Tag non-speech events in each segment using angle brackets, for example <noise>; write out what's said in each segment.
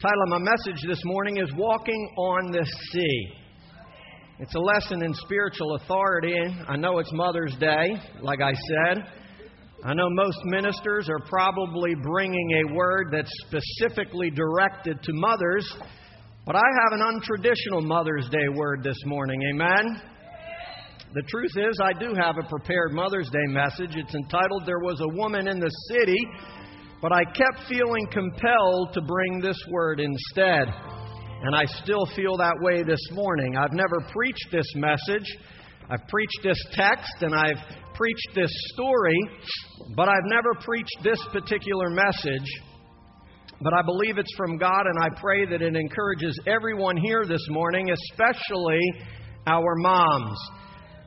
title of my message this morning is Walking on the Sea. It's a lesson in spiritual authority. I know it's Mother's Day, like I said. I know most ministers are probably bringing a word that's specifically directed to mothers, but I have an untraditional Mother's Day word this morning. Amen? The truth is, I do have a prepared Mother's Day message. It's entitled There Was a Woman in the City but I kept feeling compelled to bring this word instead. And I still feel that way this morning. I've never preached this message. I've preached this text and I've preached this story, but I've never preached this particular message. But I believe it's from God, and I pray that it encourages everyone here this morning, especially our moms.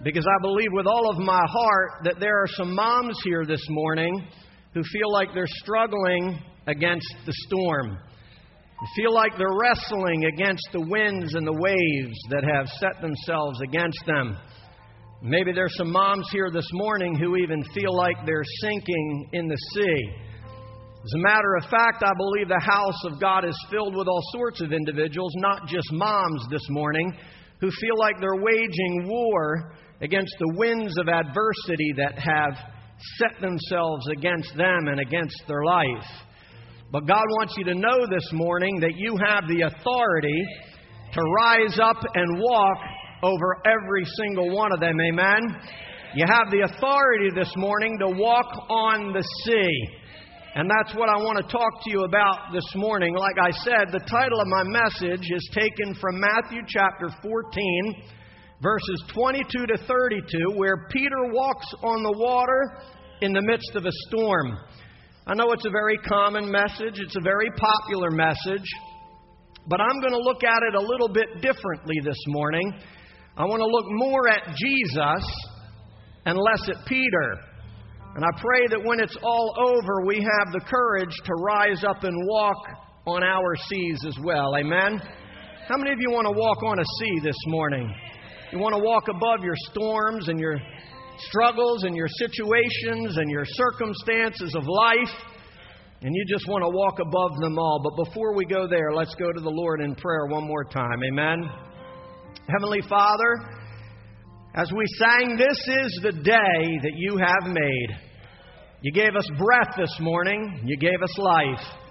Because I believe with all of my heart that there are some moms here this morning who feel like they're struggling against the storm, who feel like they're wrestling against the winds and the waves that have set themselves against them. Maybe there's some moms here this morning who even feel like they're sinking in the sea. As a matter of fact, I believe the house of God is filled with all sorts of individuals, not just moms this morning, who feel like they're waging war against the winds of adversity that have set themselves against them and against their life. But God wants you to know this morning that you have the authority to rise up and walk over every single one of them. Amen? You have the authority this morning to walk on the sea. And that's what I want to talk to you about this morning. Like I said, the title of my message is taken from Matthew chapter 14, verses 22 to 32, where Peter walks on the water in the midst of a storm. I know it's a very common message, it's a very popular message, but I'm going to look at it a little bit differently this morning. I want to look more at Jesus and less at Peter. And I pray that when it's all over, we have the courage to rise up and walk on our seas as well. Amen? How many of you want to walk on a sea this morning? You want to walk above your storms and your struggles and your situations and your circumstances of life, and you just want to walk above them all. But before we go there, let's go to the Lord in prayer one more time. Amen. Heavenly Father, as we sang, This is the day that you have made. You gave us breath this morning, you gave us life.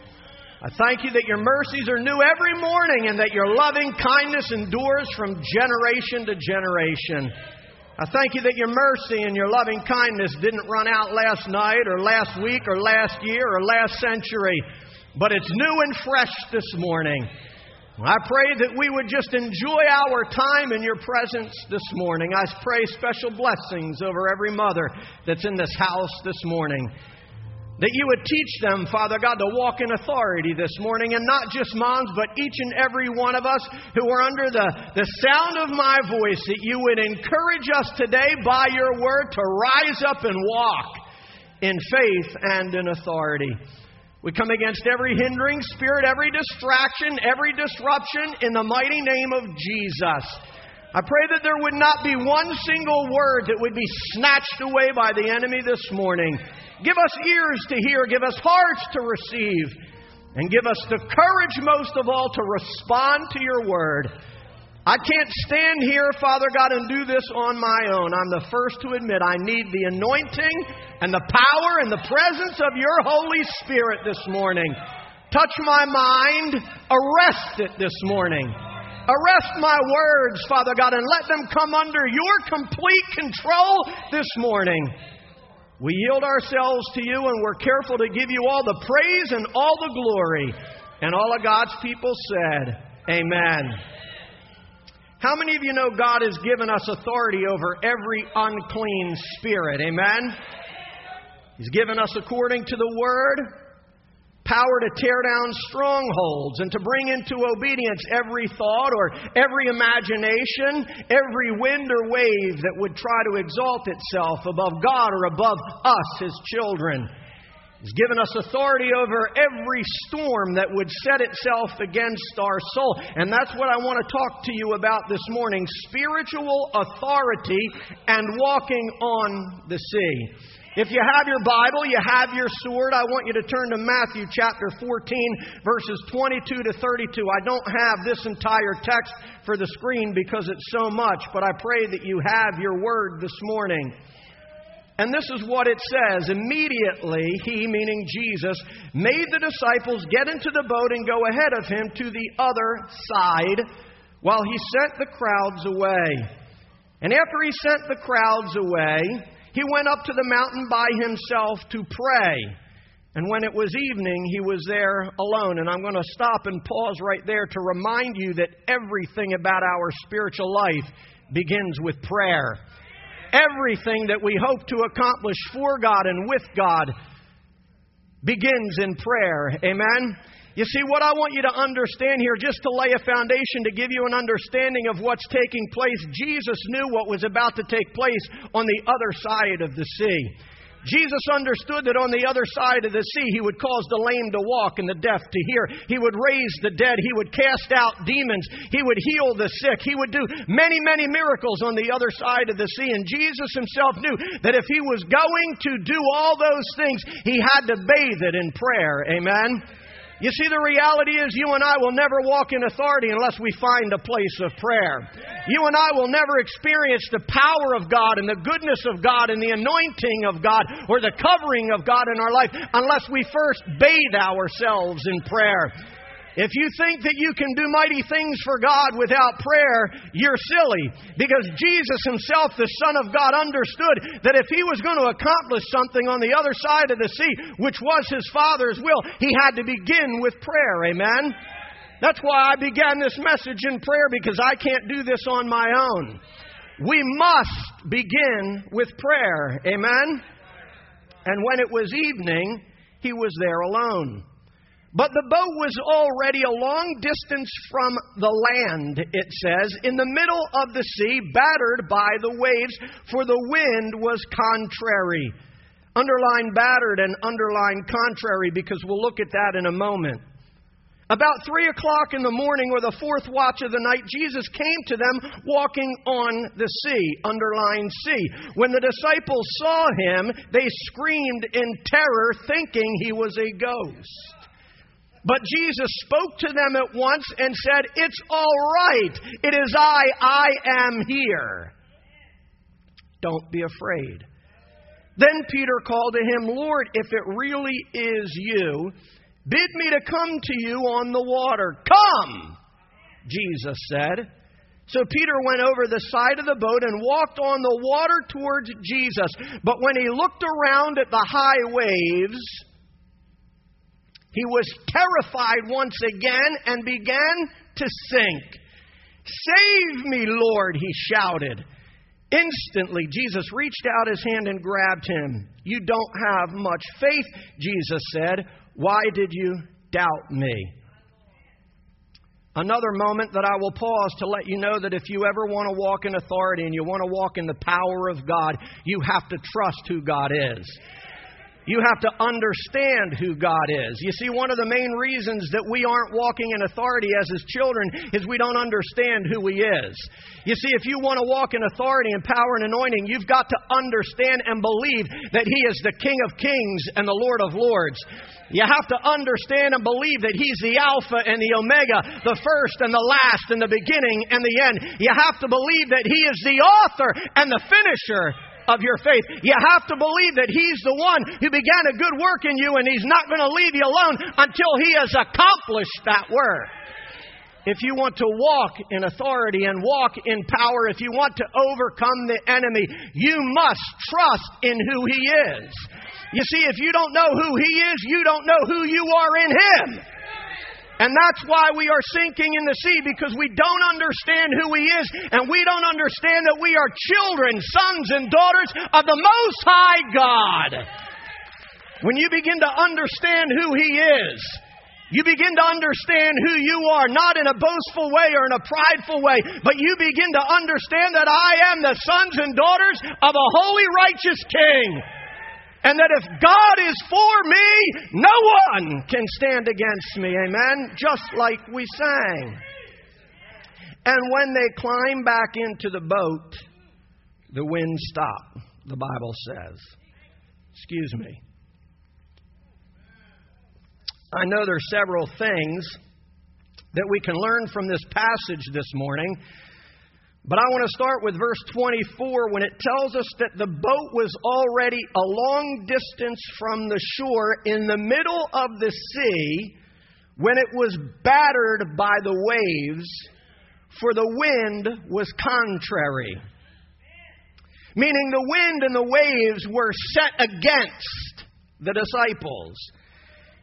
I thank you that your mercies are new every morning and that your loving kindness endures from generation to generation. I thank you that your mercy and your loving kindness didn't run out last night or last week or last year or last century, but it's new and fresh this morning. I pray that we would just enjoy our time in your presence this morning. I pray special blessings over every mother that's in this house this morning. That you would teach them, Father God, to walk in authority this morning, and not just moms, but each and every one of us who are under the, the sound of my voice, that you would encourage us today by your word to rise up and walk in faith and in authority. We come against every hindering spirit, every distraction, every disruption in the mighty name of Jesus. I pray that there would not be one single word that would be snatched away by the enemy this morning. Give us ears to hear, give us hearts to receive, and give us the courage most of all to respond to your word. I can't stand here, Father God, and do this on my own. I'm the first to admit I need the anointing and the power and the presence of your Holy Spirit this morning. Touch my mind, arrest it this morning. Arrest my words, Father God, and let them come under your complete control this morning. We yield ourselves to you and we're careful to give you all the praise and all the glory. And all of God's people said, Amen. How many of you know God has given us authority over every unclean spirit? Amen. He's given us, according to the Word, power to tear down strongholds and to bring into obedience every thought or every imagination, every wind or wave that would try to exalt itself above God or above us, His children. He's given us authority over every storm that would set itself against our soul. And that's what I want to talk to you about this morning spiritual authority and walking on the sea. If you have your Bible, you have your sword, I want you to turn to Matthew chapter 14, verses 22 to 32. I don't have this entire text for the screen because it's so much, but I pray that you have your word this morning. And this is what it says Immediately, he, meaning Jesus, made the disciples get into the boat and go ahead of him to the other side while he sent the crowds away. And after he sent the crowds away, he went up to the mountain by himself to pray. And when it was evening, he was there alone. And I'm going to stop and pause right there to remind you that everything about our spiritual life begins with prayer. Everything that we hope to accomplish for God and with God begins in prayer. Amen? You see, what I want you to understand here, just to lay a foundation to give you an understanding of what's taking place, Jesus knew what was about to take place on the other side of the sea. Jesus understood that on the other side of the sea, He would cause the lame to walk and the deaf to hear. He would raise the dead. He would cast out demons. He would heal the sick. He would do many, many miracles on the other side of the sea. And Jesus Himself knew that if He was going to do all those things, He had to bathe it in prayer. Amen? You see, the reality is you and I will never walk in authority unless we find a place of prayer. You and I will never experience the power of God and the goodness of God and the anointing of God or the covering of God in our life unless we first bathe ourselves in prayer. If you think that you can do mighty things for God without prayer, you're silly. Because Jesus himself, the Son of God, understood that if he was going to accomplish something on the other side of the sea, which was his Father's will, he had to begin with prayer. Amen? That's why I began this message in prayer because I can't do this on my own. We must begin with prayer. Amen? And when it was evening, he was there alone. But the boat was already a long distance from the land, it says, in the middle of the sea, battered by the waves, for the wind was contrary. Underline battered and underline contrary because we'll look at that in a moment. About three o'clock in the morning or the fourth watch of the night, Jesus came to them walking on the sea, underline sea. When the disciples saw him, they screamed in terror, thinking he was a ghost. But Jesus spoke to them at once and said, It's all right. It is I. I am here. Don't be afraid. Then Peter called to him, Lord, if it really is you, bid me to come to you on the water. Come, Jesus said. So Peter went over the side of the boat and walked on the water towards Jesus. But when he looked around at the high waves, he was terrified once again and began to sink. Save me, Lord, he shouted. Instantly, Jesus reached out his hand and grabbed him. You don't have much faith, Jesus said. Why did you doubt me? Another moment that I will pause to let you know that if you ever want to walk in authority and you want to walk in the power of God, you have to trust who God is. You have to understand who God is. You see, one of the main reasons that we aren't walking in authority as His children is we don't understand who He is. You see, if you want to walk in authority and power and anointing, you've got to understand and believe that He is the King of kings and the Lord of lords. You have to understand and believe that He's the Alpha and the Omega, the first and the last, and the beginning and the end. You have to believe that He is the author and the finisher of your faith. You have to believe that He's the one who began a good work in you and He's not going to leave you alone until He has accomplished that work. If you want to walk in authority and walk in power, if you want to overcome the enemy, you must trust in who He is. You see, if you don't know who He is, you don't know who you are in Him. And that's why we are sinking in the sea because we don't understand who He is and we don't understand that we are children, sons, and daughters of the Most High God. When you begin to understand who He is, you begin to understand who you are, not in a boastful way or in a prideful way, but you begin to understand that I am the sons and daughters of a holy, righteous King. And that if God is for me, no one can stand against me. Amen? Just like we sang. And when they climb back into the boat, the wind stopped, the Bible says. Excuse me. I know there are several things that we can learn from this passage this morning. But I want to start with verse 24 when it tells us that the boat was already a long distance from the shore in the middle of the sea when it was battered by the waves, for the wind was contrary. Meaning the wind and the waves were set against the disciples.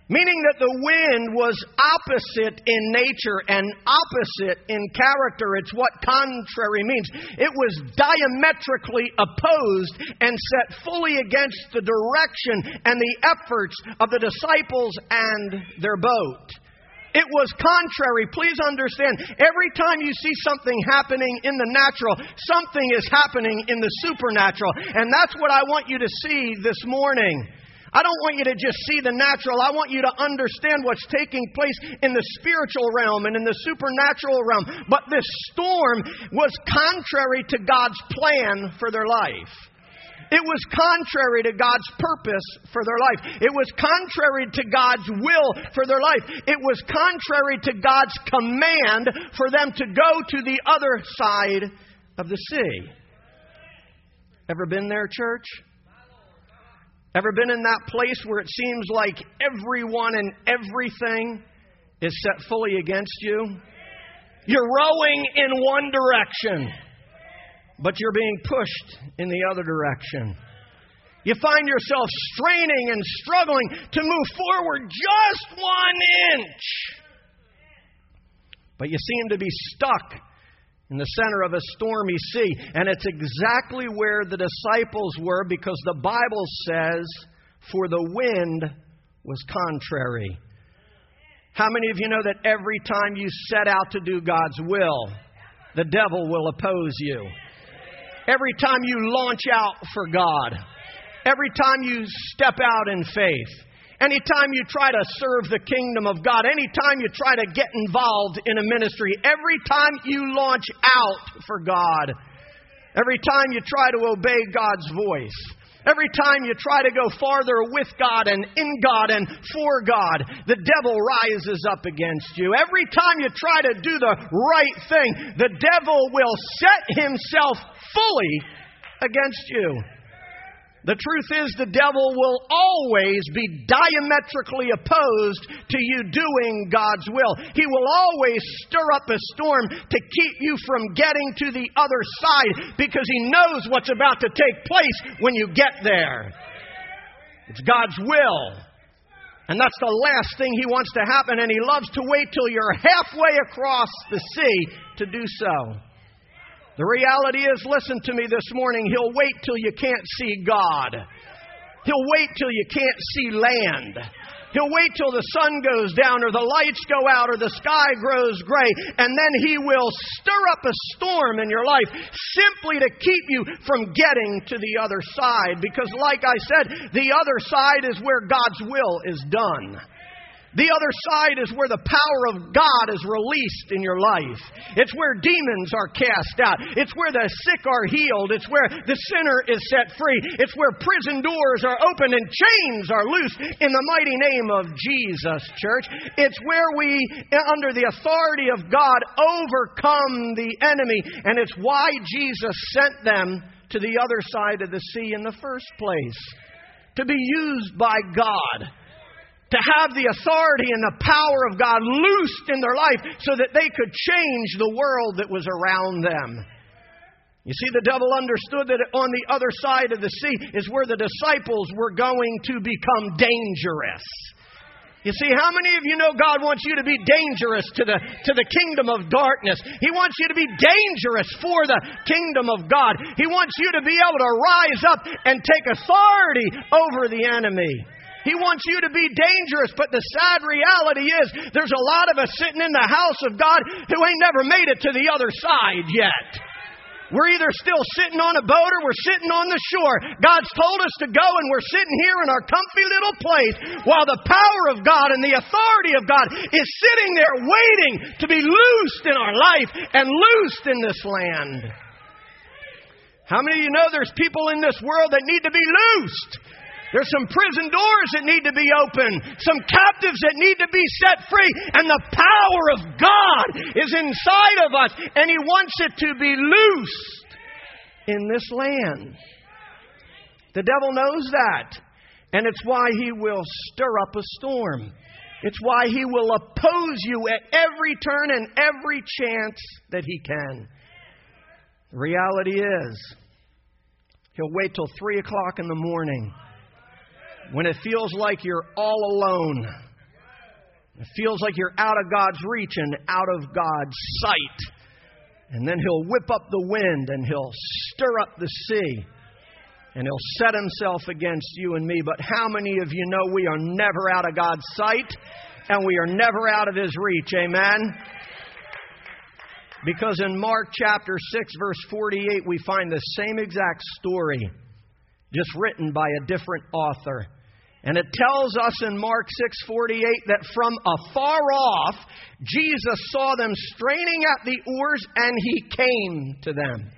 Meaning that the wind was opposite in nature and opposite in character. It's what contrary means. It was diametrically opposed and set fully against the direction and the efforts of the disciples and their boat. It was contrary. Please understand, every time you see something happening in the natural, something is happening in the supernatural. And that's what I want you to see this morning. I don't want you to just see the natural. I want you to understand what's taking place in the spiritual realm and in the supernatural realm. But this storm was contrary to God's plan for their life. It was contrary to God's purpose for their life. It was contrary to God's will for their life. It was contrary to God's command for them to go to the other side of the sea. Ever been there, church? Ever been in that place where it seems like everyone and everything is set fully against you? You're rowing in one direction, but you're being pushed in the other direction. You find yourself straining and struggling to move forward just one inch. But you seem to be stuck in the center of a stormy sea. And it's exactly where the disciples were because the Bible says, For the wind was contrary. How many of you know that every time you set out to do God's will, the devil will oppose you? Every time you launch out for God, every time you step out in faith, Anytime you try to serve the kingdom of God, anytime you try to get involved in a ministry, every time you launch out for God, every time you try to obey God's voice, every time you try to go farther with God and in God and for God, the devil rises up against you. Every time you try to do the right thing, the devil will set himself fully against you. The truth is, the devil will always be diametrically opposed to you doing God's will. He will always stir up a storm to keep you from getting to the other side because he knows what's about to take place when you get there. It's God's will. And that's the last thing he wants to happen, and he loves to wait till you're halfway across the sea to do so. The reality is, listen to me this morning, He'll wait till you can't see God. He'll wait till you can't see land. He'll wait till the sun goes down or the lights go out or the sky grows gray, and then He will stir up a storm in your life simply to keep you from getting to the other side. Because, like I said, the other side is where God's will is done. The other side is where the power of God is released in your life. It's where demons are cast out. It's where the sick are healed. It's where the sinner is set free. It's where prison doors are opened and chains are loosed in the mighty name of Jesus, church. It's where we, under the authority of God, overcome the enemy. And it's why Jesus sent them to the other side of the sea in the first place to be used by God to have the authority and the power of God loosed in their life so that they could change the world that was around them. You see, the devil understood that on the other side of the sea is where the disciples were going to become dangerous. You see, how many of you know God wants you to be dangerous to the, to the kingdom of darkness? He wants you to be dangerous for the kingdom of God. He wants you to be able to rise up and take authority over the enemy. He wants you to be dangerous, but the sad reality is there's a lot of us sitting in the house of God who ain't never made it to the other side yet. We're either still sitting on a boat or we're sitting on the shore. God's told us to go and we're sitting here in our comfy little place while the power of God and the authority of God is sitting there waiting to be loosed in our life and loosed in this land. How many of you know there's people in this world that need to be loosed? There's some prison doors that need to be opened, some captives that need to be set free, and the power of God is inside of us, and He wants it to be loosed in this land. The devil knows that, and it's why he will stir up a storm. It's why he will oppose you at every turn and every chance that he can. The reality is, he'll wait till 3 o'clock in the morning when it feels like you're all alone. It feels like you're out of God's reach and out of God's sight. And then he'll whip up the wind and he'll stir up the sea and he'll set himself against you and me. But how many of you know we are never out of God's sight and we are never out of his reach? Amen. Because in Mark chapter 6, verse 48, we find the same exact story, just written by a different author. And it tells us in Mark 6:48 that from afar off Jesus saw them straining at the oars and he came to them.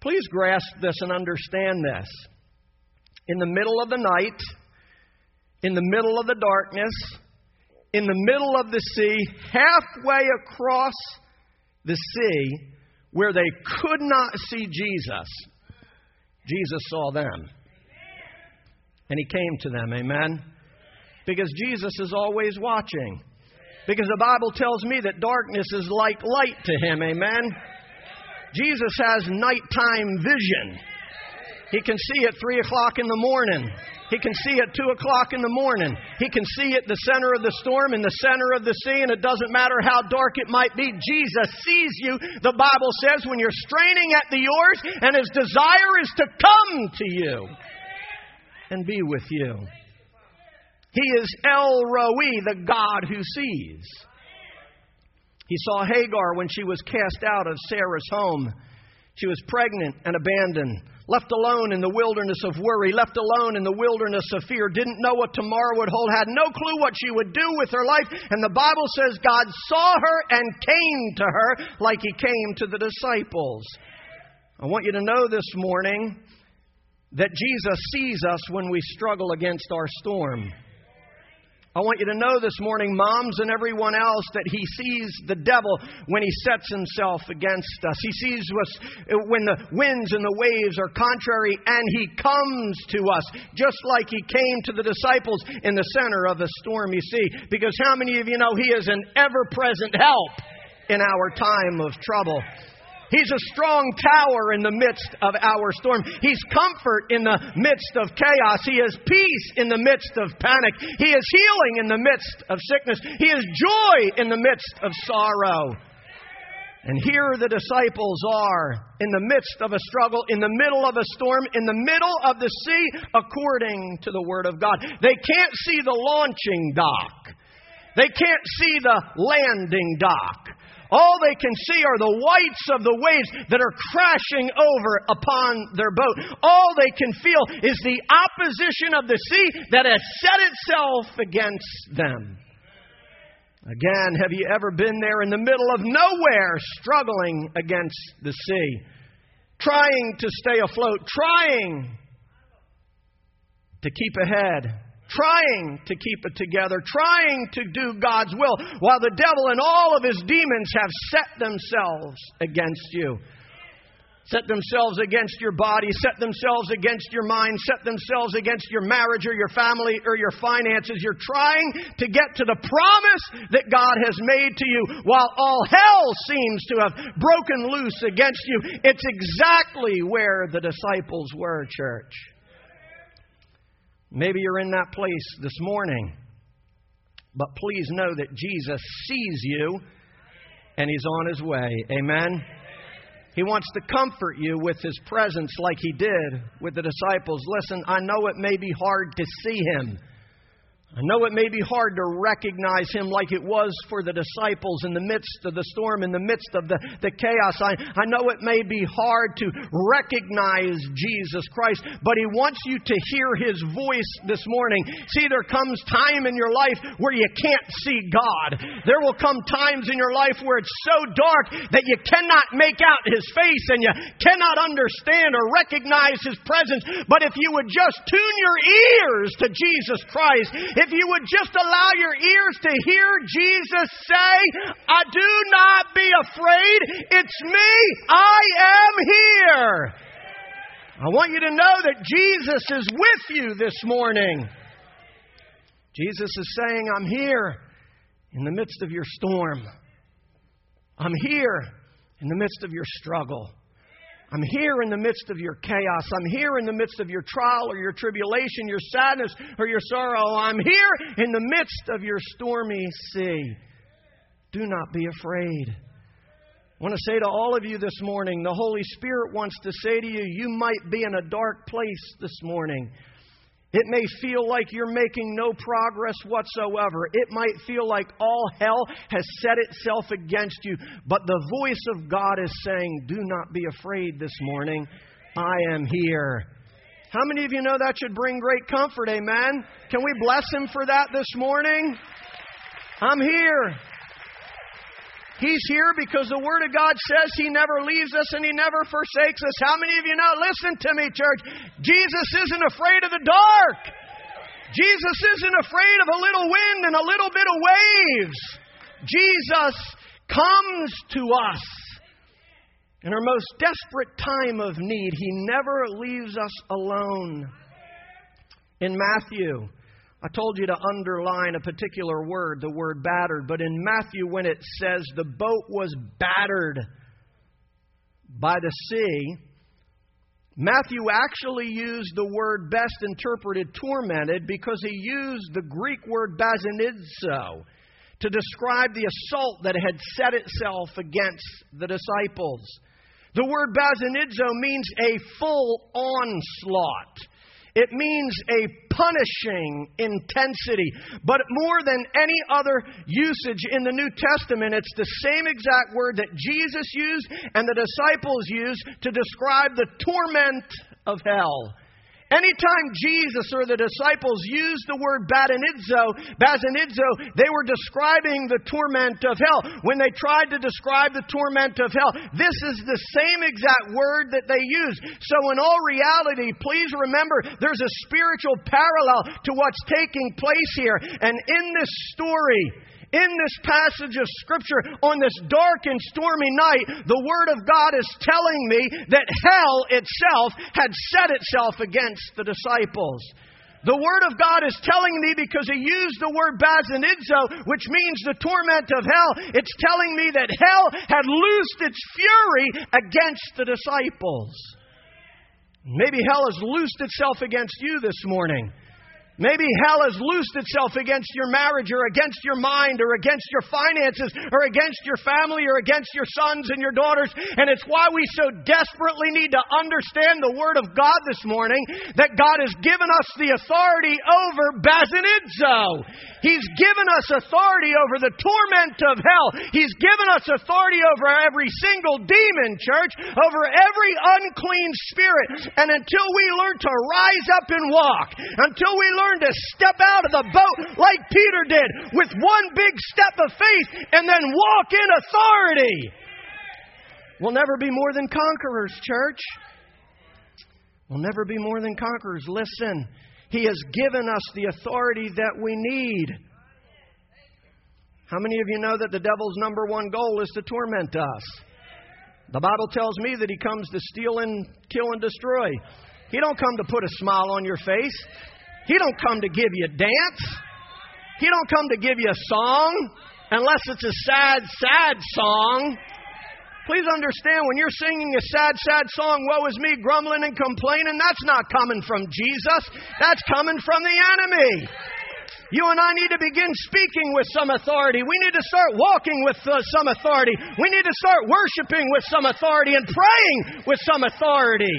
Please grasp this and understand this. In the middle of the night, in the middle of the darkness, in the middle of the sea, halfway across the sea, where they could not see Jesus, Jesus saw them. And he came to them, amen? Because Jesus is always watching. Because the Bible tells me that darkness is like light to him, amen? Jesus has nighttime vision. He can see at 3 o'clock in the morning. He can see at 2 o'clock in the morning. He can see at the center of the storm, in the center of the sea, and it doesn't matter how dark it might be. Jesus sees you, the Bible says, when you're straining at the oars, and his desire is to come to you and be with you. He is El Roi, the God who sees. He saw Hagar when she was cast out of Sarah's home. She was pregnant and abandoned, left alone in the wilderness of worry, left alone in the wilderness of fear, didn't know what tomorrow would hold, had no clue what she would do with her life. And the Bible says God saw her and came to her like he came to the disciples. I want you to know this morning that Jesus sees us when we struggle against our storm. I want you to know this morning, moms and everyone else, that He sees the devil when he sets himself against us. He sees us when the winds and the waves are contrary, and He comes to us, just like He came to the disciples in the center of a storm, you see. Because how many of you know He is an ever present help in our time of trouble? He's a strong tower in the midst of our storm. He's comfort in the midst of chaos. He is peace in the midst of panic. He is healing in the midst of sickness. He is joy in the midst of sorrow. And here the disciples are in the midst of a struggle, in the middle of a storm, in the middle of the sea, according to the Word of God. They can't see the launching dock. They can't see the landing dock. All they can see are the whites of the waves that are crashing over upon their boat. All they can feel is the opposition of the sea that has set itself against them. Again, have you ever been there in the middle of nowhere, struggling against the sea, trying to stay afloat, trying to keep ahead? Trying to keep it together, trying to do God's will, while the devil and all of his demons have set themselves against you. Set themselves against your body, set themselves against your mind, set themselves against your marriage or your family or your finances. You're trying to get to the promise that God has made to you while all hell seems to have broken loose against you. It's exactly where the disciples were, church. Maybe you're in that place this morning. But please know that Jesus sees you and He's on His way. Amen? He wants to comfort you with His presence like He did with the disciples. Listen, I know it may be hard to see Him. I know it may be hard to recognize him like it was for the disciples in the midst of the storm, in the midst of the, the chaos. I, I know it may be hard to recognize Jesus Christ, but he wants you to hear his voice this morning. See, there comes time in your life where you can't see God. There will come times in your life where it's so dark that you cannot make out his face and you cannot understand or recognize his presence. But if you would just tune your ears to Jesus Christ, if you would just allow your ears to hear Jesus say, I do not be afraid. It's me. I am here. I want you to know that Jesus is with you this morning. Jesus is saying, I'm here in the midst of your storm. I'm here in the midst of your struggle. I'm here in the midst of your chaos. I'm here in the midst of your trial or your tribulation, your sadness or your sorrow. I'm here in the midst of your stormy sea. Do not be afraid. I want to say to all of you this morning, the Holy Spirit wants to say to you, you might be in a dark place this morning. It may feel like you're making no progress whatsoever. It might feel like all hell has set itself against you. But the voice of God is saying, Do not be afraid this morning. I am here. How many of you know that should bring great comfort? Amen. Can we bless Him for that this morning? I'm here. He's here because the Word of God says He never leaves us and He never forsakes us. How many of you know? Listen to me, church. Jesus isn't afraid of the dark. Jesus isn't afraid of a little wind and a little bit of waves. Jesus comes to us. In our most desperate time of need, He never leaves us alone. In Matthew, I told you to underline a particular word, the word battered. But in Matthew, when it says the boat was battered by the sea, Matthew actually used the word best interpreted tormented because he used the Greek word basanidzo to describe the assault that had set itself against the disciples. The word basanidzo means a full onslaught. It means a punishing intensity. But more than any other usage in the New Testament, it's the same exact word that Jesus used and the disciples used to describe the torment of hell. Anytime Jesus or the disciples used the word basanidzo, basanidzo, they were describing the torment of hell. When they tried to describe the torment of hell, this is the same exact word that they used. So in all reality, please remember there's a spiritual parallel to what's taking place here. And in this story, in this passage of Scripture, on this dark and stormy night, the Word of God is telling me that hell itself had set itself against the disciples. The Word of God is telling me because He used the word basanidzo, which means the torment of hell. It's telling me that hell had loosed its fury against the disciples. Maybe hell has loosed itself against you this morning. Maybe hell has loosed itself against your marriage or against your mind or against your finances or against your family or against your sons and your daughters. And it's why we so desperately need to understand the Word of God this morning that God has given us the authority over basanidzo. He's given us authority over the torment of hell. He's given us authority over every single demon, church, over every unclean spirit. And until we learn to rise up and walk, until we learn learn to step out of the boat like Peter did with one big step of faith and then walk in authority. We'll never be more than conquerors, church. We'll never be more than conquerors. Listen, He has given us the authority that we need. How many of you know that the devil's number one goal is to torment us? The Bible tells me that he comes to steal and kill and destroy. He don't come to put a smile on your face. He don't come to give you a dance. He don't come to give you a song unless it's a sad, sad song. Please understand when you're singing a sad, sad song, woe is me, grumbling and complaining, that's not coming from Jesus. That's coming from the enemy. You and I need to begin speaking with some authority. We need to start walking with uh, some authority. We need to start worshiping with some authority and praying with some authority.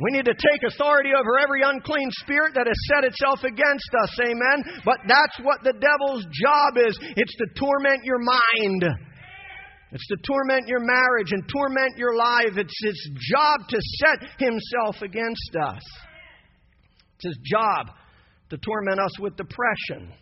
We need to take authority over every unclean spirit that has set itself against us. Amen. But that's what the devil's job is. It's to torment your mind. It's to torment your marriage and torment your life. It's his job to set himself against us. It's his job to torment us with depression.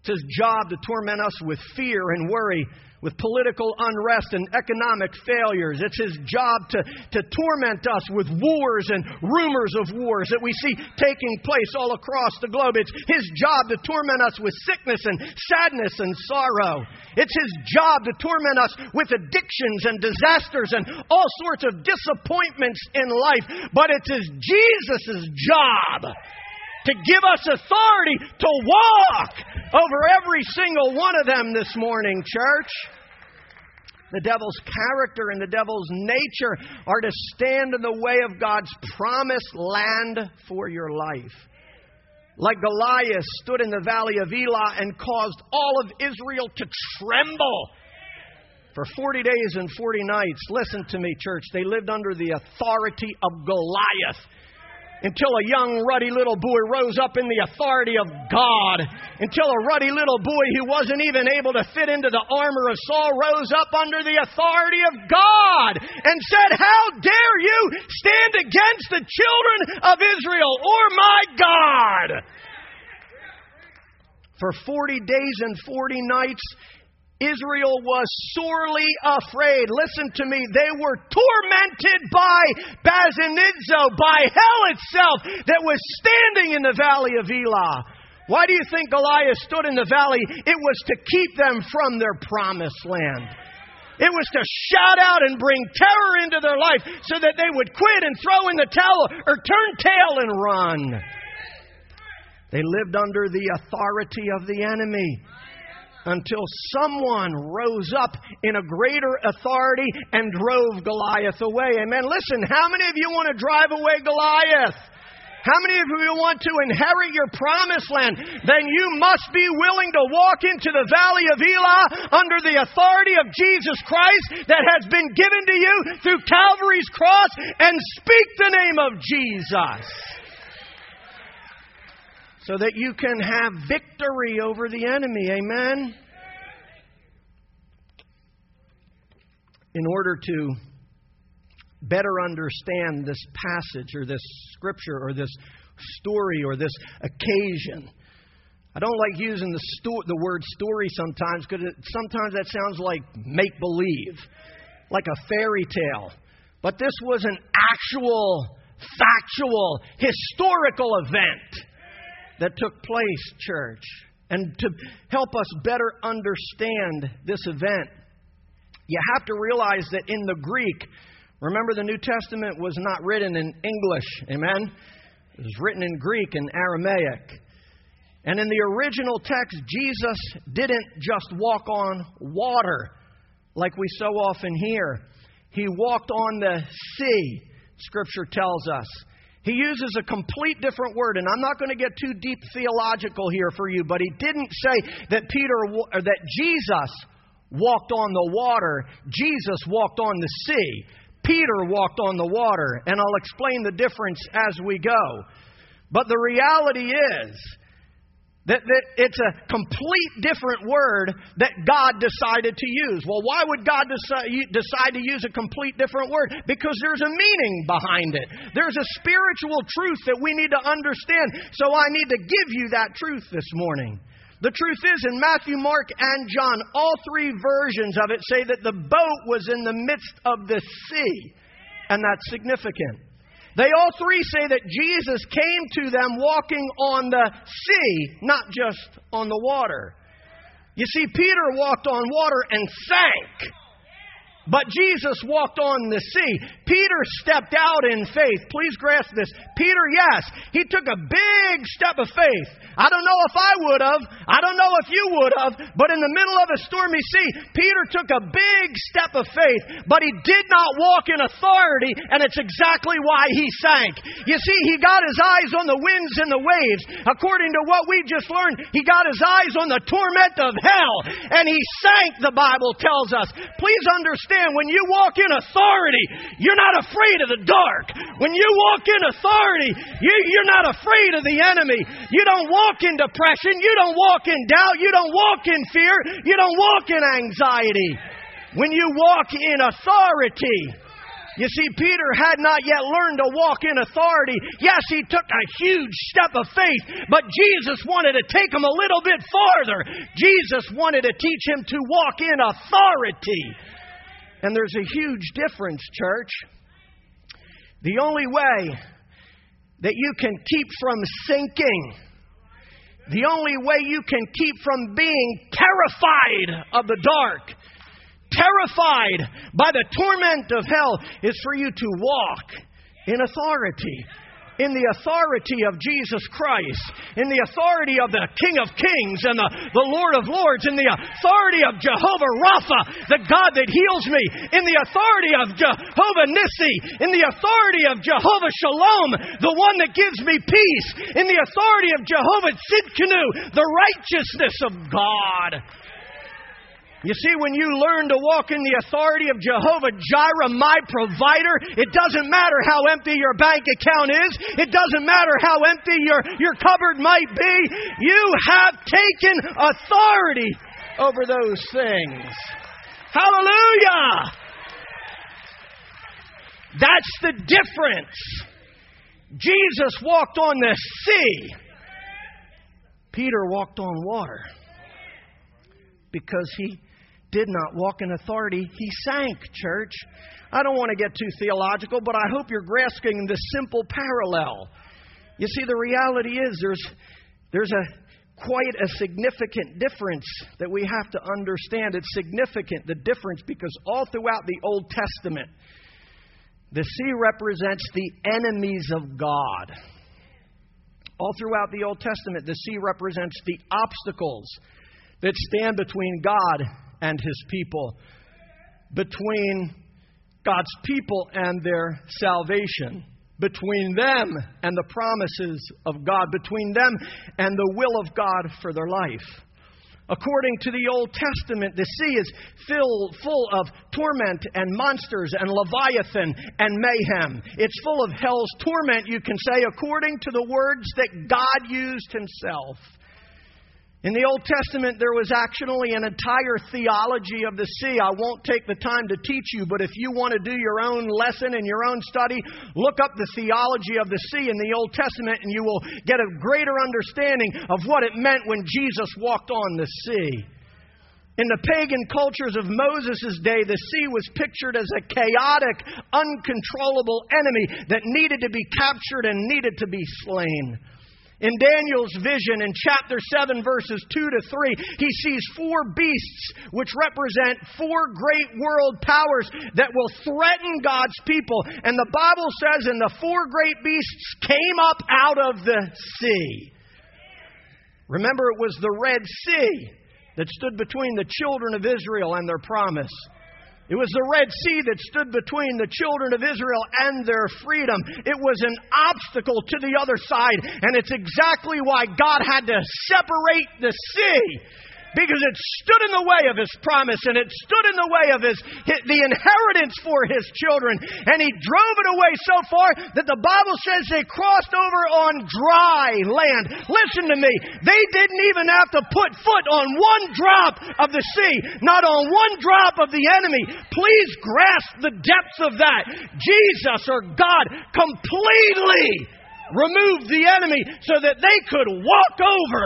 It's his job to torment us with fear and worry with political unrest and economic failures. It's his job to, to torment us with wars and rumors of wars that we see taking place all across the globe. It's his job to torment us with sickness and sadness and sorrow. It's his job to torment us with addictions and disasters and all sorts of disappointments in life. But it's his Jesus' job to give us authority to walk over every single one of them this morning, church. The devil's character and the devil's nature are to stand in the way of God's promised land for your life. Like Goliath stood in the valley of Elah and caused all of Israel to tremble. For 40 days and 40 nights, listen to me, church, they lived under the authority of Goliath until a young, ruddy little boy rose up in the authority of God. Until a ruddy little boy who wasn't even able to fit into the armor of Saul rose up under the authority of God and said, How dare you stand against the children of Israel or my God? For 40 days and 40 nights, Israel was sorely afraid. Listen to me. They were tormented by basanidzo, by hell itself that was standing in the valley of Elah. Why do you think Goliath stood in the valley? It was to keep them from their promised land. It was to shout out and bring terror into their life so that they would quit and throw in the towel or turn tail and run. They lived under the authority of the enemy until someone rose up in a greater authority and drove Goliath away. Amen. Listen, how many of you want to drive away Goliath? How many of you want to inherit your promised land? Then you must be willing to walk into the valley of Elah under the authority of Jesus Christ that has been given to you through Calvary's cross and speak the name of Jesus. So that you can have victory over the enemy. Amen? In order to better understand this passage or this scripture or this story or this occasion. I don't like using the, sto- the word story sometimes because sometimes that sounds like make believe, like a fairy tale. But this was an actual, factual, historical event that took place, church. And to help us better understand this event, you have to realize that in the Greek, Remember, the New Testament was not written in English, amen? It was written in Greek and Aramaic. And in the original text, Jesus didn't just walk on water like we so often hear, He walked on the sea, Scripture tells us. He uses a complete different word, and I'm not going to get too deep theological here for you, but he didn't say that Peter or that Jesus walked on the water. Jesus walked on the sea. Peter walked on the water, and I'll explain the difference as we go. But the reality is that, that it's a complete different word that God decided to use. Well, why would God decide, decide to use a complete different word? Because there's a meaning behind it. There's a spiritual truth that we need to understand. So I need to give you that truth this morning. The truth is, in Matthew, Mark, and John, all three versions of it say that the boat was in the midst of the sea. And that's significant. They all three say that Jesus came to them walking on the sea, not just on the water. You see, Peter walked on water and sank. But Jesus walked on the sea. Peter stepped out in faith. Please grasp this. Peter, yes, he took a big step of faith. I don't know if I would have. I don't know if you would have. But in the middle of a stormy sea, Peter took a big step of faith. But he did not walk in authority, and it's exactly why he sank. You see, he got his eyes on the winds and the waves. According to what we just learned, he got his eyes on the torment of hell, and he sank, the Bible tells us. Please understand understand when you walk in authority, you're not afraid of the dark. When you walk in authority, you, you're not afraid of the enemy. You don't walk in depression. You don't walk in doubt. You don't walk in fear. You don't walk in anxiety. When you walk in authority, you see, Peter had not yet learned to walk in authority. Yes, he took a huge step of faith, but Jesus wanted to take him a little bit farther. Jesus wanted to teach him to walk in authority. And there's a huge difference, church. The only way that you can keep from sinking, the only way you can keep from being terrified of the dark, terrified by the torment of hell is for you to walk in authority. In the authority of Jesus Christ, in the authority of the King of Kings and the, the Lord of Lords, in the authority of Jehovah Rapha, the God that heals me, in the authority of Jehovah Nissi, in the authority of Jehovah Shalom, the one that gives me peace, in the authority of Jehovah Tsidkenu, the righteousness of God. You see, when you learn to walk in the authority of Jehovah Jireh, my provider, it doesn't matter how empty your bank account is. It doesn't matter how empty your, your cupboard might be. You have taken authority over those things. Hallelujah! That's the difference. Jesus walked on the sea. Peter walked on water because he did not walk in authority, he sank, church. I don't want to get too theological, but I hope you're grasping the simple parallel. You see, the reality is there's, there's a quite a significant difference that we have to understand. It's significant, the difference, because all throughout the Old Testament, the sea represents the enemies of God. All throughout the Old Testament, the sea represents the obstacles that stand between God and his people, between God's people and their salvation, between them and the promises of God, between them and the will of God for their life. According to the Old Testament, the sea is filled, full of torment and monsters and leviathan and mayhem. It's full of hell's torment, you can say, according to the words that God used himself. In the Old Testament, there was actually an entire theology of the sea. I won't take the time to teach you, but if you want to do your own lesson and your own study, look up the theology of the sea in the Old Testament and you will get a greater understanding of what it meant when Jesus walked on the sea. In the pagan cultures of Moses' day, the sea was pictured as a chaotic, uncontrollable enemy that needed to be captured and needed to be slain. In Daniel's vision in chapter 7, verses 2 to 3, he sees four beasts which represent four great world powers that will threaten God's people. And the Bible says, and the four great beasts came up out of the sea. Remember, it was the Red Sea that stood between the children of Israel and their promise. It was the Red Sea that stood between the children of Israel and their freedom. It was an obstacle to the other side, and it's exactly why God had to separate the sea because it stood in the way of his promise and it stood in the way of his, his, the inheritance for his children. And he drove it away so far that the bible says they crossed over on dry land. Listen to me. They didn't even have to put foot on one drop of the sea not on one drop of the enemy. Please grasp the depths of that. Jesus or god completely removed the enemy so that they could walk over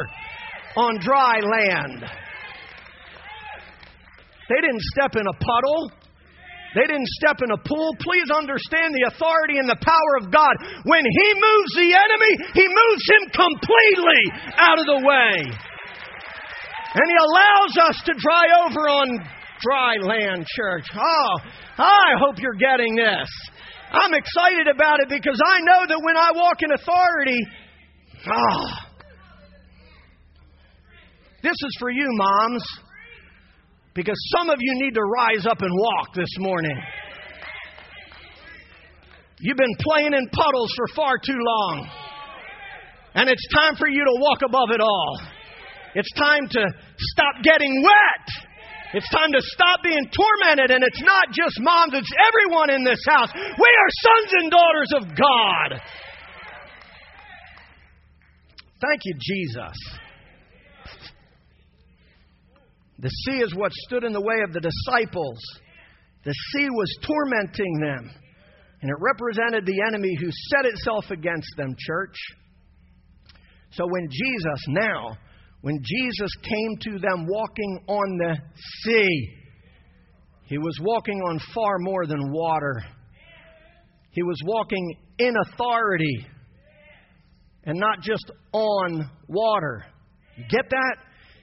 on dry land. They didn't step in a puddle. They didn't step in a pool. Please understand the authority and the power of God. When He moves the enemy, He moves him completely out of the way. And He allows us to dry over on dry land, church. Oh, I hope you're getting this. I'm excited about it because I know that when I walk in authority, ah, oh, this is for you, moms, because some of you need to rise up and walk this morning. You've been playing in puddles for far too long. And it's time for you to walk above it all. It's time to stop getting wet It's time to stop being tormented, and it's not just moms, it's everyone in this house. We are sons and daughters of God. Thank you, Jesus. The sea is what stood in the way of the disciples. The sea was tormenting them, and it represented the enemy who set itself against them, church. So when Jesus, now, when Jesus came to them walking on the sea, he was walking on far more than water. He was walking in authority and not just on water. You get that?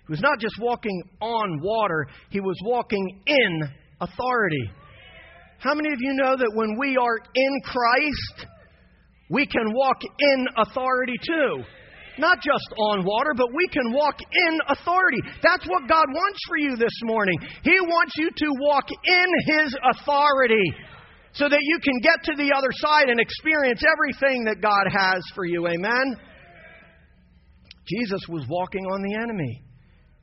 He was not just walking on water, he was walking in authority. How many of you know that when we are in Christ, we can walk in authority too? Not just on water, but we can walk in authority. That's what God wants for you this morning. He wants you to walk in His authority so that you can get to the other side and experience everything that God has for you. Amen? Jesus was walking on the enemy.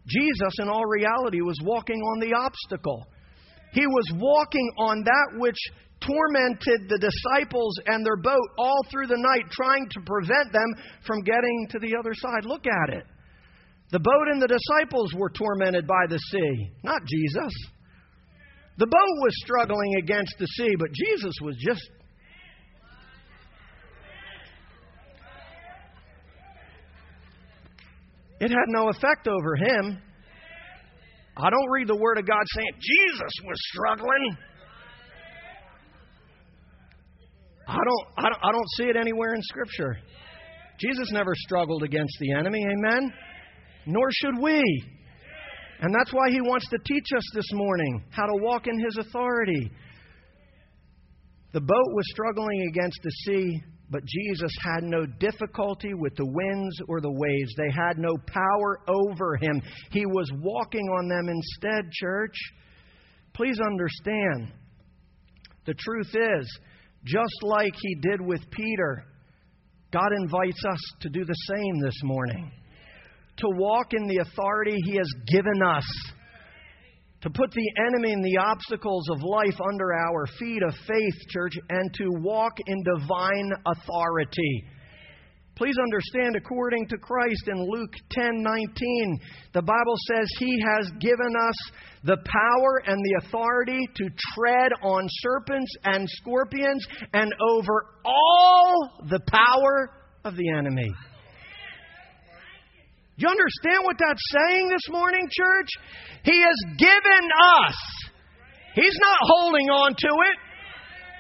Jesus, in all reality, was walking on the obstacle. He was walking on that which tormented the disciples and their boat all through the night, trying to prevent them from getting to the other side. Look at it. The boat and the disciples were tormented by the sea, not Jesus. The boat was struggling against the sea, but Jesus was just. It had no effect over him. I don't read the Word of God saying Jesus was struggling. I don't, I don't, I don't see it anywhere in Scripture. Jesus never struggled against the enemy, amen? Nor should we. And that's why he wants to teach us this morning how to walk in his authority. The boat was struggling against the sea, but Jesus had no difficulty with the winds or the waves. They had no power over him. He was walking on them instead, church. Please understand. The truth is, just like he did with Peter, God invites us to do the same this morning to walk in the authority He has given us, to put the enemy and the obstacles of life under our feet of faith, church, and to walk in divine authority. Please understand, according to Christ in Luke 10 19, the Bible says He has given us the power and the authority to tread on serpents and scorpions and over all the power of the enemy. Do you understand what that's saying this morning, church? He has given us. He's not holding on to it.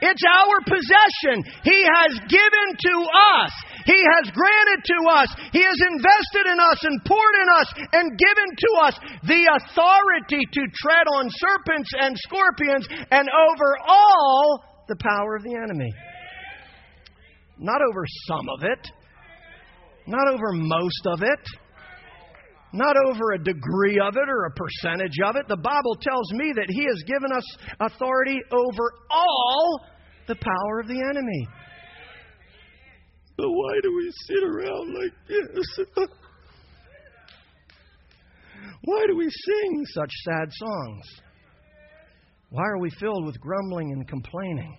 It's our possession. He has given to us. He has granted to us. He has invested in us and poured in us and given to us the authority to tread on serpents and scorpions and over all the power of the enemy. Not over some of it, not over most of it not over a degree of it or a percentage of it. The Bible tells me that He has given us authority over all the power of the enemy. But why do we sit around like this? <laughs> why do we sing such sad songs? Why are we filled with grumbling and complaining?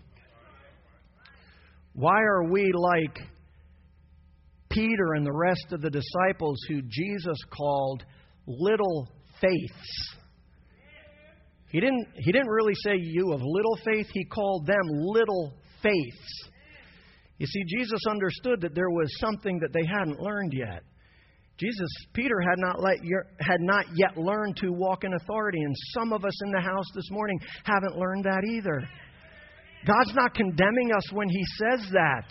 Why are we like Peter and the rest of the disciples who Jesus called little faiths. He didn't, he didn't really say you of little faith, he called them little faiths. You see, Jesus understood that there was something that they hadn't learned yet. Jesus, Peter had not, let your, had not yet learned to walk in authority, and some of us in the house this morning haven't learned that either. God's not condemning us when He says that.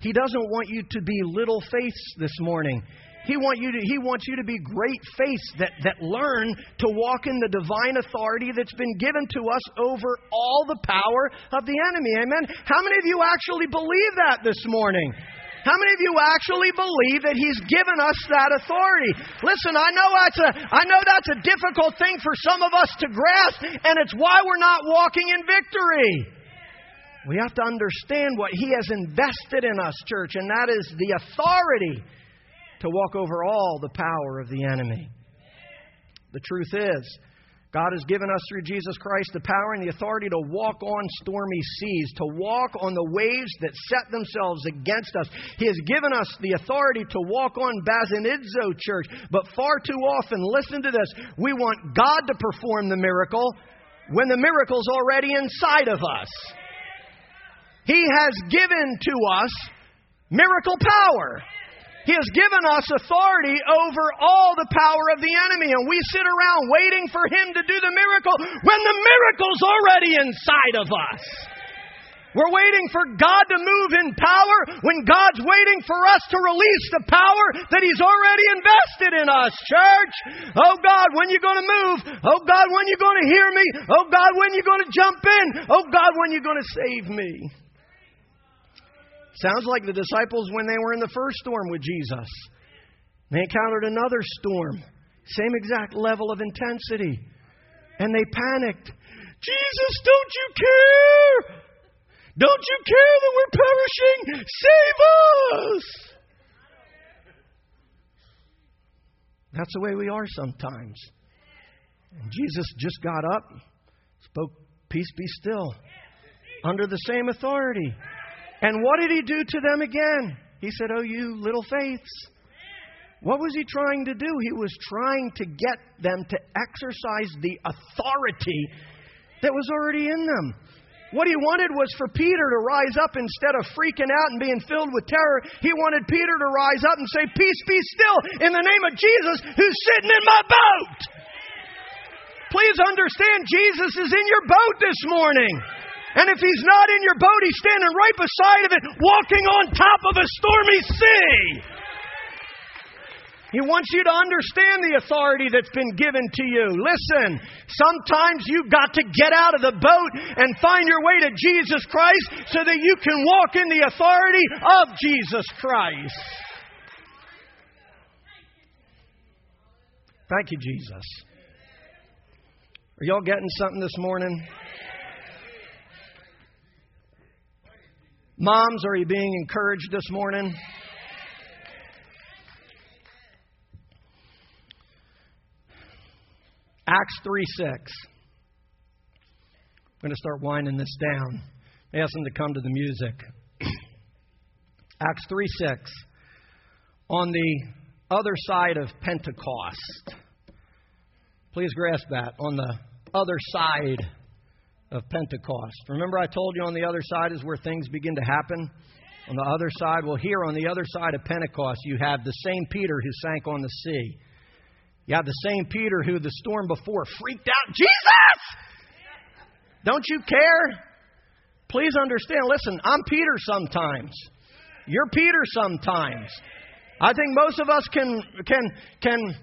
He doesn't want you to be little faiths this morning. He, want you to, he wants you to be great faiths that, that learn to walk in the divine authority that's been given to us over all the power of the enemy. Amen. How many of you actually believe that this morning? How many of you actually believe that He's given us that authority? Listen, I know that's a I know that's a difficult thing for some of us to grasp, and it's why we're not walking in victory. We have to understand what He has invested in us, church, and that is the authority to walk over all the power of the enemy. The truth is, God has given us through Jesus Christ the power and the authority to walk on stormy seas, to walk on the waves that set themselves against us. He has given us the authority to walk on Basanidzo Church. But far too often, listen to this, we want God to perform the miracle when the miracle's already inside of us. He has given to us miracle power. He has given us authority over all the power of the enemy, and we sit around waiting for Him to do the miracle when the miracle's already inside of us. We're waiting for God to move in power when God's waiting for us to release the power that He's already invested in us, church. Oh God, when you going to move? Oh God, when you going to hear me? Oh God, when you going to jump in? Oh God, when you going to save me? Sounds like the disciples when they were in the first storm with Jesus. They encountered another storm, same exact level of intensity. And they panicked. Jesus, don't you care? Don't you care that we're perishing? Save us! That's the way we are sometimes. And Jesus just got up, spoke, Peace be still, under the same authority. And what did he do to them again? He said, Oh, you little faiths. What was he trying to do? He was trying to get them to exercise the authority that was already in them. What he wanted was for Peter to rise up instead of freaking out and being filled with terror. He wanted Peter to rise up and say, Peace be still in the name of Jesus who's sitting in my boat. Please understand, Jesus is in your boat this morning. And if he's not in your boat, he's standing right beside of it, walking on top of a stormy sea. He wants you to understand the authority that's been given to you. Listen, sometimes you've got to get out of the boat and find your way to Jesus Christ so that you can walk in the authority of Jesus Christ. Thank you, Jesus. Are y'all getting something this morning? Moms, are you being encouraged this morning? Acts 3 6. I'm going to start winding this down. Ask them to come to the music. <clears throat> Acts 3 6. On the other side of Pentecost. Please grasp that. On the other side of Pentecost. Remember, I told you on the other side is where things begin to happen? On the other side, well, here on the other side of Pentecost, you have the same Peter who sank on the sea. You have the same Peter who the storm before freaked out, Jesus! Don't you care? Please understand, listen, I'm Peter sometimes. You're Peter sometimes. I think most of us can, can, can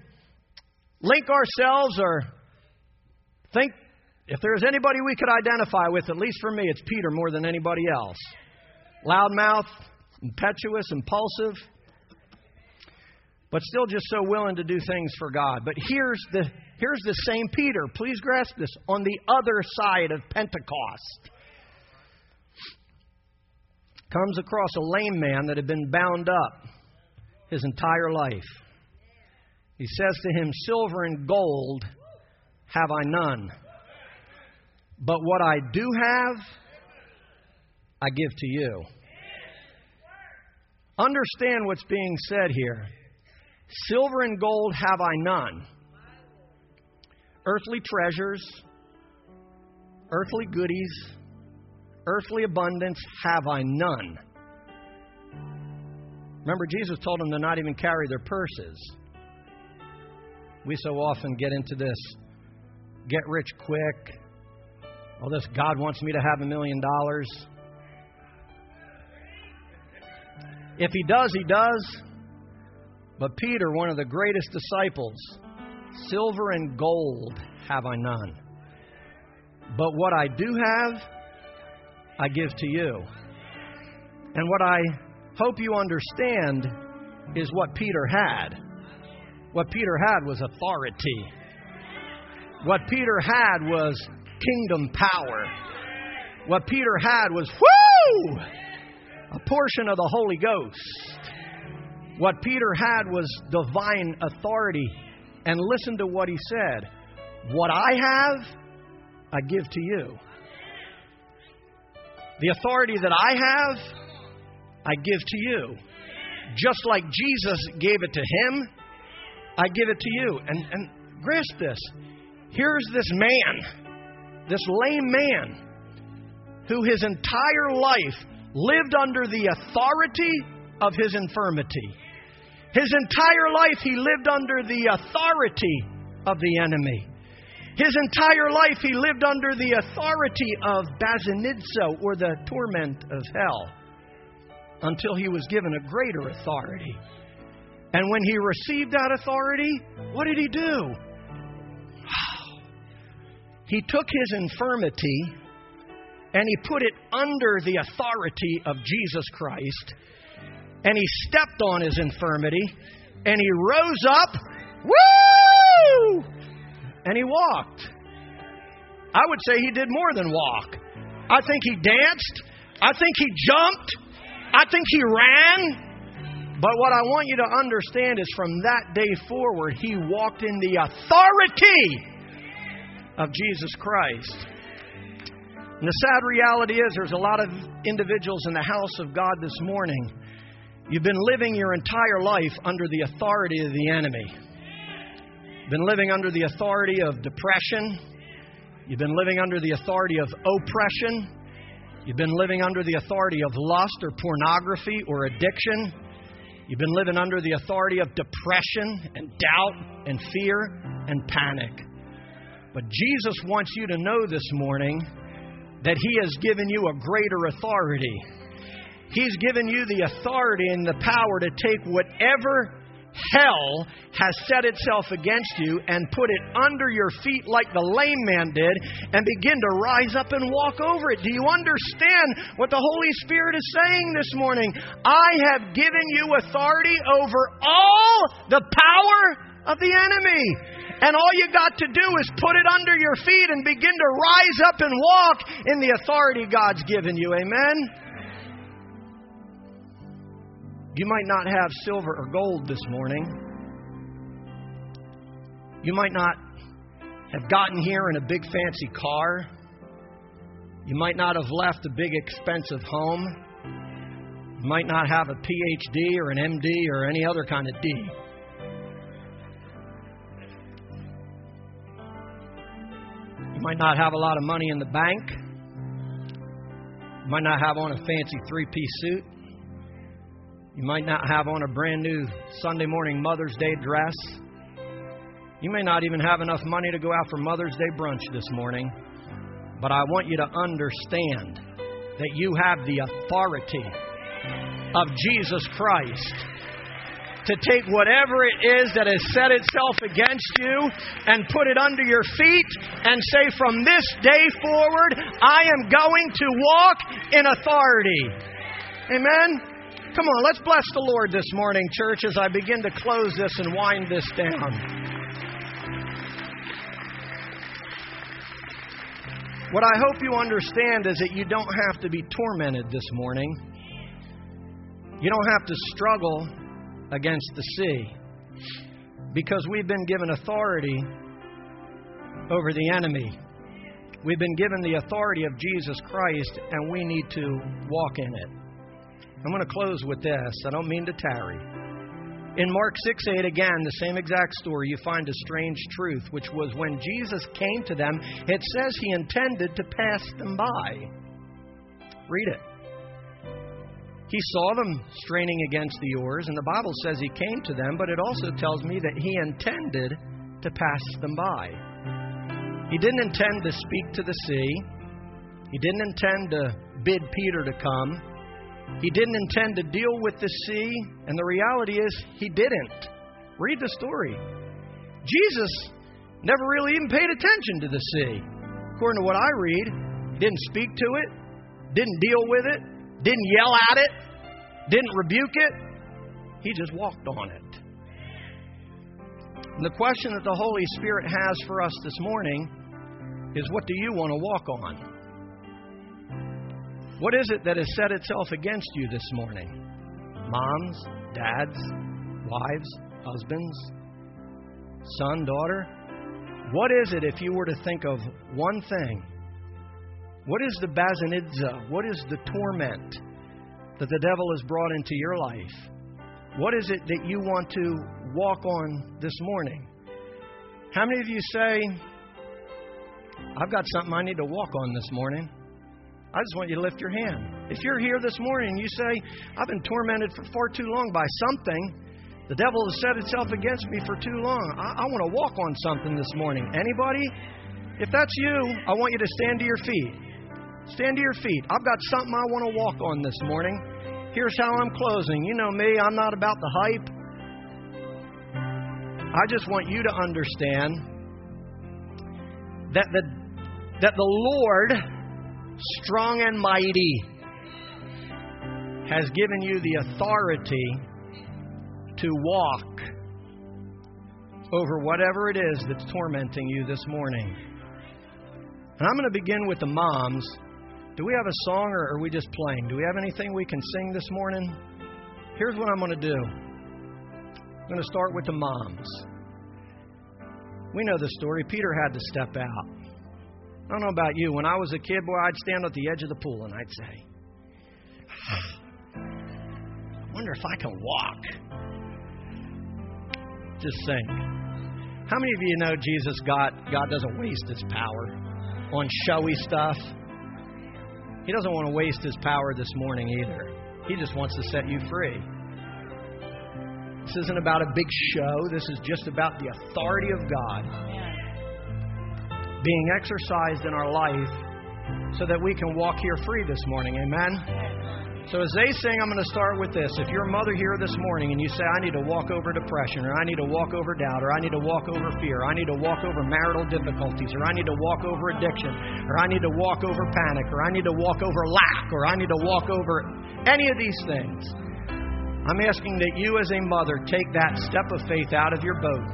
link ourselves or think if there's anybody we could identify with, at least for me, it's Peter more than anybody else. Loudmouth, impetuous, impulsive, but still just so willing to do things for God. But here's the, here's the same Peter. Please grasp this on the other side of Pentecost. Comes across a lame man that had been bound up his entire life. He says to him, Silver and gold have I none but what I do have, I give to you. Understand what's being said here. Silver and gold have I none. Earthly treasures, earthly goodies, earthly abundance have I none. Remember, Jesus told them to not even carry their purses. We so often get into this get rich quick, Oh, this God wants me to have a million dollars. If he does, he does. But Peter, one of the greatest disciples, silver and gold have I none. But what I do have, I give to you. And what I hope you understand is what Peter had. What Peter had was authority. What Peter had was kingdom power. What Peter had was, whoo, a portion of the Holy Ghost. What Peter had was divine authority. And listen to what he said What I have, I give to you. The authority that I have, I give to you. Just like Jesus gave it to him, I give it to you. And, and grasp this. Here's this man, this lame man, who his entire life lived under the authority of his infirmity. His entire life he lived under the authority of the enemy. His entire life he lived under the authority of Basanidzo, or the torment of hell, until he was given a greater authority. And when he received that authority, what did he do? He took his infirmity and he put it under the authority of Jesus Christ. And he stepped on his infirmity and he rose up. Woo! And he walked. I would say he did more than walk. I think he danced. I think he jumped. I think he ran. But what I want you to understand is from that day forward, he walked in the authority of Jesus Christ. And the sad reality is, there's a lot of individuals in the house of God this morning. You've been living your entire life under the authority of the enemy. You've been living under the authority of depression. You've been living under the authority of oppression. You've been living under the authority of lust or pornography or addiction. You've been living under the authority of depression and doubt and fear and panic. But Jesus wants you to know this morning that He has given you a greater authority. He's given you the authority and the power to take whatever hell has set itself against you and put it under your feet like the lame man did and begin to rise up and walk over it. Do you understand what the Holy Spirit is saying this morning? I have given you authority over all the power of the enemy. And all you got to do is put it under your feet and begin to rise up and walk in the authority God's given you. Amen? You might not have silver or gold this morning. You might not have gotten here in a big fancy car. You might not have left a big expensive home. You might not have a PhD or an MD or any other kind of D. might not have a lot of money in the bank. You might not have on a fancy three piece suit. You might not have on a brand new Sunday morning Mother's Day dress. You may not even have enough money to go out for Mother's Day brunch this morning. But I want you to understand that you have the authority of Jesus Christ to take whatever it is that has set itself against you and put it under your feet and say, From this day forward, I am going to walk in authority. Amen? Come on, let's bless the Lord this morning, church, as I begin to close this and wind this down. What I hope you understand is that you don't have to be tormented this morning. You don't have to struggle against the sea because we've been given authority over the enemy. We've been given the authority of Jesus Christ, and we need to walk in it. I'm going to close with this. I don't mean to tarry. In Mark 6 8, again, the same exact story, you find a strange truth, which was when Jesus came to them, it says he intended to pass them by. Read it. He saw them straining against the oars, and the Bible says he came to them, but it also tells me that he intended to pass them by. He didn't intend to speak to the sea, he didn't intend to bid Peter to come, he didn't intend to deal with the sea, and the reality is he didn't. Read the story. Jesus never really even paid attention to the sea. According to what I read, he didn't speak to it, didn't deal with it, didn't yell at it, didn't rebuke it. He just walked on it. And the question that the Holy Spirit has for us this morning is what do you want to walk on? What is it that has set itself against you this morning? Moms, dads, wives, husbands, son, daughter? What is it if you were to think of one thing? What is the basanidzo? What is the torment that the devil has brought into your life? What is it that you want to walk on this morning? How many of you say, I've got something I need to walk on this morning? I just want you to lift your hand. If you're here this morning and you say, I've been tormented for far too long by something, the devil has set itself against me for too long. I, I want to walk on something this morning. Anybody? If that's you, I want you to stand to your feet. Stand to your feet. I've got something I want to walk on this morning. Here's how I'm closing. You know me, I'm not about the hype. I just want you to understand that the, that the Lord, strong and mighty, has given you the authority to walk over whatever it is that's tormenting you this morning. And I'm going to begin with the moms. Do we have a song or are we just playing? Do we have anything we can sing this morning? Here's what I'm going to do I'm going to start with the moms. We know the story. Peter had to step out. I don't know about you. When I was a kid, boy, I'd stand at the edge of the pool and I'd say, I wonder if I can walk. Just think. How many of you know Jesus God God doesn't waste his power on showy stuff? He doesn't want to waste his power this morning either. He just wants to set you free. This isn't about a big show. This is just about the authority of God being exercised in our life so that we can walk here free this morning. Amen. So as they sing, I'm going to start with this. If you're a mother here this morning and you say, I need to walk over depression, or I need to walk over doubt, or I need to walk over fear, I need to walk over marital difficulties, or I need to walk over addiction, or I need to walk over panic, or I need to walk over lack, or I need to walk over any of these things, I'm asking that you as a mother take that step of faith out of your boat.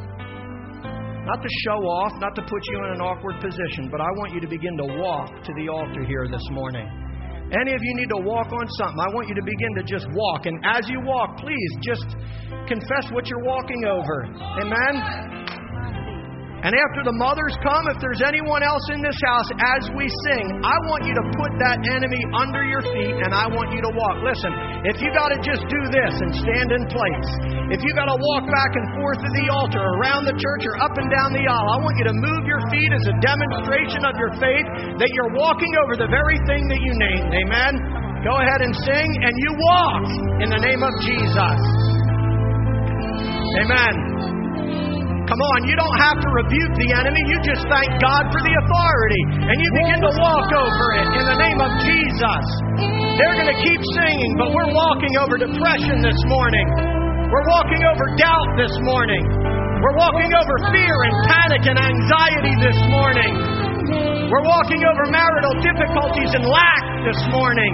Not to show off, not to put you in an awkward position, but I want you to begin to walk to the altar here this morning. Any of you need to walk on something, I want you to begin to just walk. And as you walk, please just confess what you're walking over. Amen? And after the mothers come, if there's anyone else in this house as we sing, I want you to put that enemy under your feet and I want you to walk. Listen, if you got to just do this and stand in place, if you got to walk back and forth to the altar, around the church, or up and down the aisle, I want you to move your feet as a demonstration of your faith that you're walking over the very thing that you named. Amen? Go ahead and sing and you walk in the name of Jesus. Amen. Come on, you don't have to rebuke the enemy. You just thank God for the authority. And you begin to walk over it in the name of Jesus. They're going to keep singing, but we're walking over depression this morning. We're walking over doubt this morning. We're walking over fear and panic and anxiety this morning. We're walking over marital difficulties and lack this morning.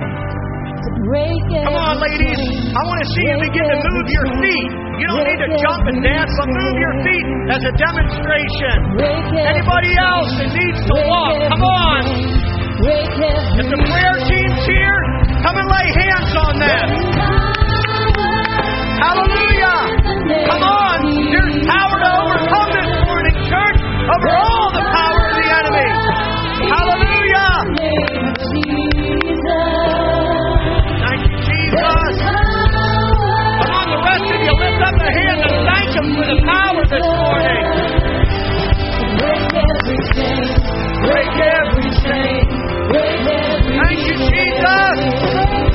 Come on, ladies. I want to see you begin to move your feet. You don't need to jump and dance, but move your feet as a demonstration. Anybody else that needs to walk, come on. If the prayer team's here, come and lay hands on them. Hallelujah. Come on. There's power to overcome this morning, church, over hand and thank Him for the power this morning. Break every chain. Thank you, Jesus.